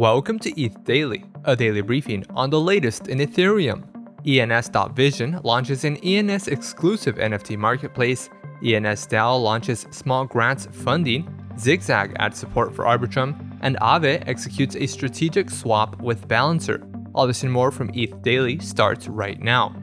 Welcome to ETH Daily, a daily briefing on the latest in Ethereum. ENS.Vision launches an ENS exclusive NFT marketplace. ENS DAO launches small grants funding. Zigzag adds support for Arbitrum. And Aave executes a strategic swap with Balancer. All this and more from ETH Daily starts right now.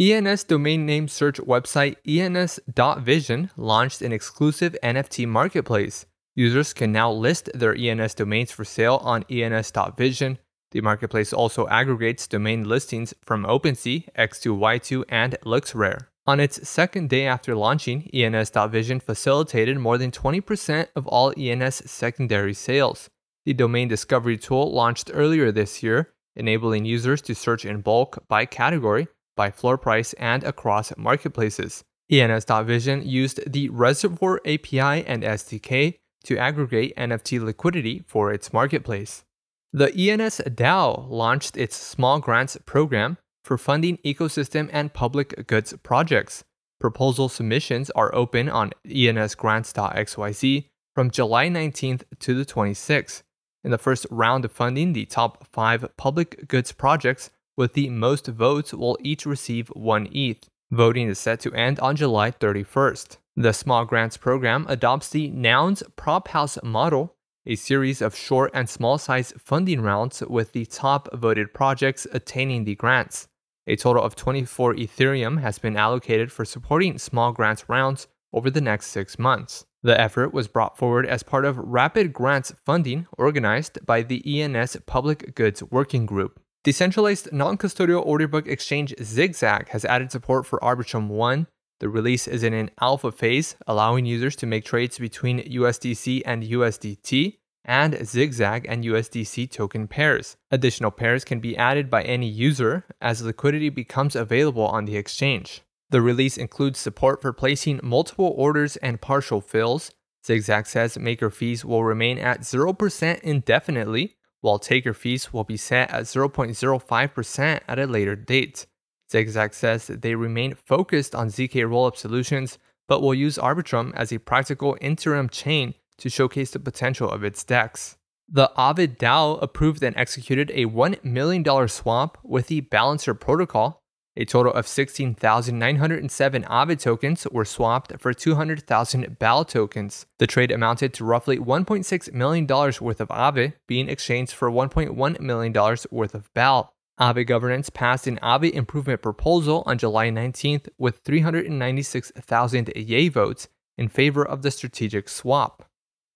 ENS domain name search website ens.vision launched an exclusive NFT marketplace. Users can now list their ENS domains for sale on ens.vision. The marketplace also aggregates domain listings from OpenSea, X2Y2, and LooksRare. On its second day after launching, ens.vision facilitated more than 20% of all ENS secondary sales. The domain discovery tool launched earlier this year, enabling users to search in bulk by category by floor price and across marketplaces. ENS.Vision used the Reservoir API and SDK to aggregate NFT liquidity for its marketplace. The ENS DAO launched its small grants program for funding ecosystem and public goods projects. Proposal submissions are open on ensgrants.xyz from July 19th to the 26th. In the first round of funding, the top five public goods projects with the most votes will each receive one ETH. Voting is set to end on July 31st. The Small Grants program adopts the Nouns Prop House model, a series of short and small size funding rounds with the top voted projects attaining the grants. A total of 24 Ethereum has been allocated for supporting small grants rounds over the next six months. The effort was brought forward as part of rapid grants funding organized by the ENS Public Goods Working Group. Decentralized non custodial order book exchange Zigzag has added support for Arbitrum 1. The release is in an alpha phase, allowing users to make trades between USDC and USDT and Zigzag and USDC token pairs. Additional pairs can be added by any user as liquidity becomes available on the exchange. The release includes support for placing multiple orders and partial fills. Zigzag says maker fees will remain at 0% indefinitely, while taker fees will be set at 0.05% at a later date. Zigzag says they remain focused on ZK rollup solutions, but will use Arbitrum as a practical interim chain to showcase the potential of its DEX. The Aave DAO approved and executed a $1 million swap with the Balancer protocol a total of 16,907 Aave tokens were swapped for 200,000 BAL tokens. The trade amounted to roughly $1.6 million worth of Aave being exchanged for $1.1 million worth of BAL. Aave governance passed an Aave improvement proposal on July 19th with 396,000 yay votes in favor of the strategic swap.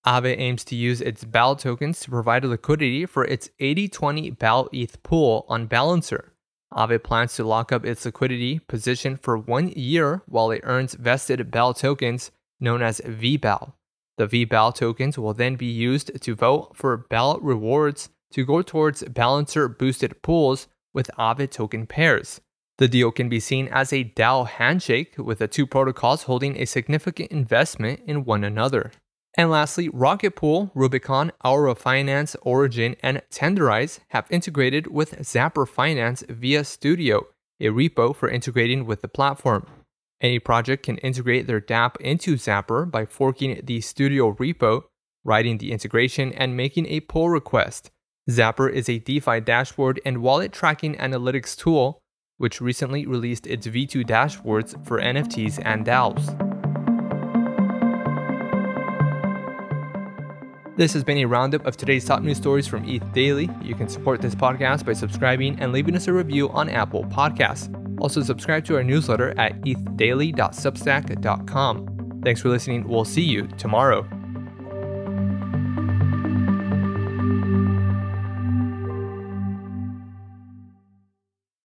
Aave aims to use its BAL tokens to provide liquidity for its 80/20 BAL ETH pool on Balancer. Aave plans to lock up its liquidity position for one year while it earns vested BAL tokens known as VBAL. The VBAL tokens will then be used to vote for BAL rewards to go towards balancer boosted pools with Aave token pairs. The deal can be seen as a DAO handshake with the two protocols holding a significant investment in one another. And lastly, Rocket Pool, Rubicon, Aura Finance, Origin, and Tenderize have integrated with Zapper Finance via Studio, a repo for integrating with the platform. Any project can integrate their dApp into Zapper by forking the Studio repo, writing the integration, and making a pull request. Zapper is a DeFi dashboard and wallet tracking analytics tool, which recently released its V2 dashboards for NFTs and DAOs. This has been a roundup of today's top news stories from ETH Daily. You can support this podcast by subscribing and leaving us a review on Apple Podcasts. Also, subscribe to our newsletter at ethdaily.substack.com. Thanks for listening. We'll see you tomorrow.